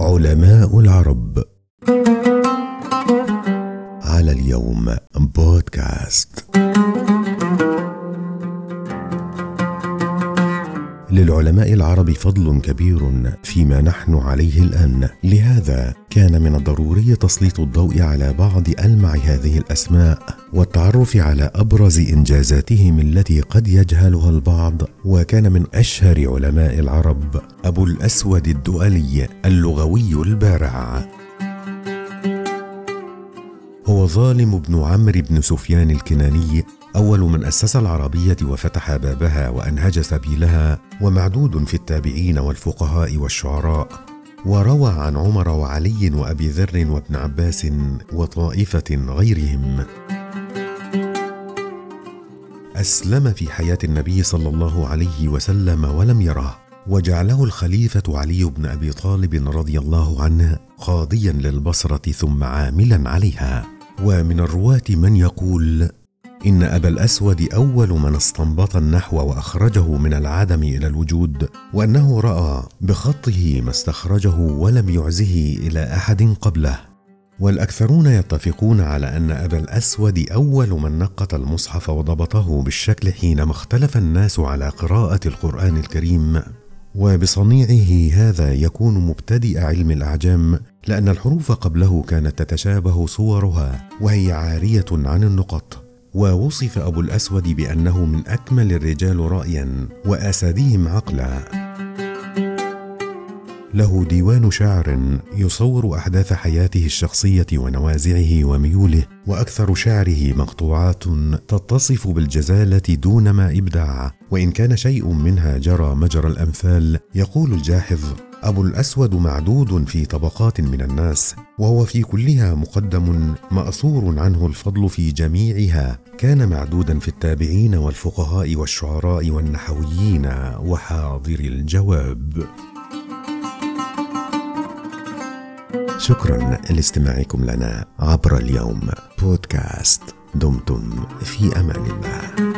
علماء العرب. على اليوم بودكاست للعلماء العرب فضل كبير فيما نحن عليه الآن. لهذا كان من الضروري تسليط الضوء على بعض ألمع هذه الأسماء والتعرف على أبرز إنجازاتهم التي قد يجهلها البعض وكان من أشهر علماء العرب أبو الأسود الدؤلي اللغوي البارع. هو ظالم بن عمرو بن سفيان الكناني أول من أسس العربية وفتح بابها وأنهج سبيلها ومعدود في التابعين والفقهاء والشعراء وروى عن عمر وعلي وأبي ذر وابن عباس وطائفة غيرهم. أسلم في حياة النبي صلى الله عليه وسلم ولم يره وجعله الخليفة علي بن أبي طالب رضي الله عنه قاضيا للبصرة ثم عاملا عليها. ومن الرواة من يقول إن أبا الأسود أول من استنبط النحو وأخرجه من العدم إلى الوجود وأنه رأى بخطه ما استخرجه ولم يعزه إلى أحد قبله. والأكثرون يتفقون على أن أبا الأسود أول من نقط المصحف وضبطه بالشكل حينما اختلف الناس على قراءة القرآن الكريم. وبصنيعه هذا يكون مبتدئ علم الأعجام لأن الحروف قبله كانت تتشابه صورها وهي عارية عن النقط. ووصف أبو الأسود بأنه من أكمل الرجال رايا واسديهم عقلا. له ديوان شعر يصور أحداث حياته الشخصية ونوازعه وميوله وأكثر شعره مقطوعات تتصف بالجزالة دون ما إبداع. وإن كان شيء منها جرى مجرى الأمثال يقول الجاحظ أبو الأسود معدود في طبقات من الناس وهو في كلها مقدم مأثور عنه الفضل في جميعها. كان معدودا في التابعين والفقهاء والشعراء والنحويين وحاضر الجواب. شكرا لاستماعكم لنا عبر اليوم. بودكاست دمتم في أمان الله.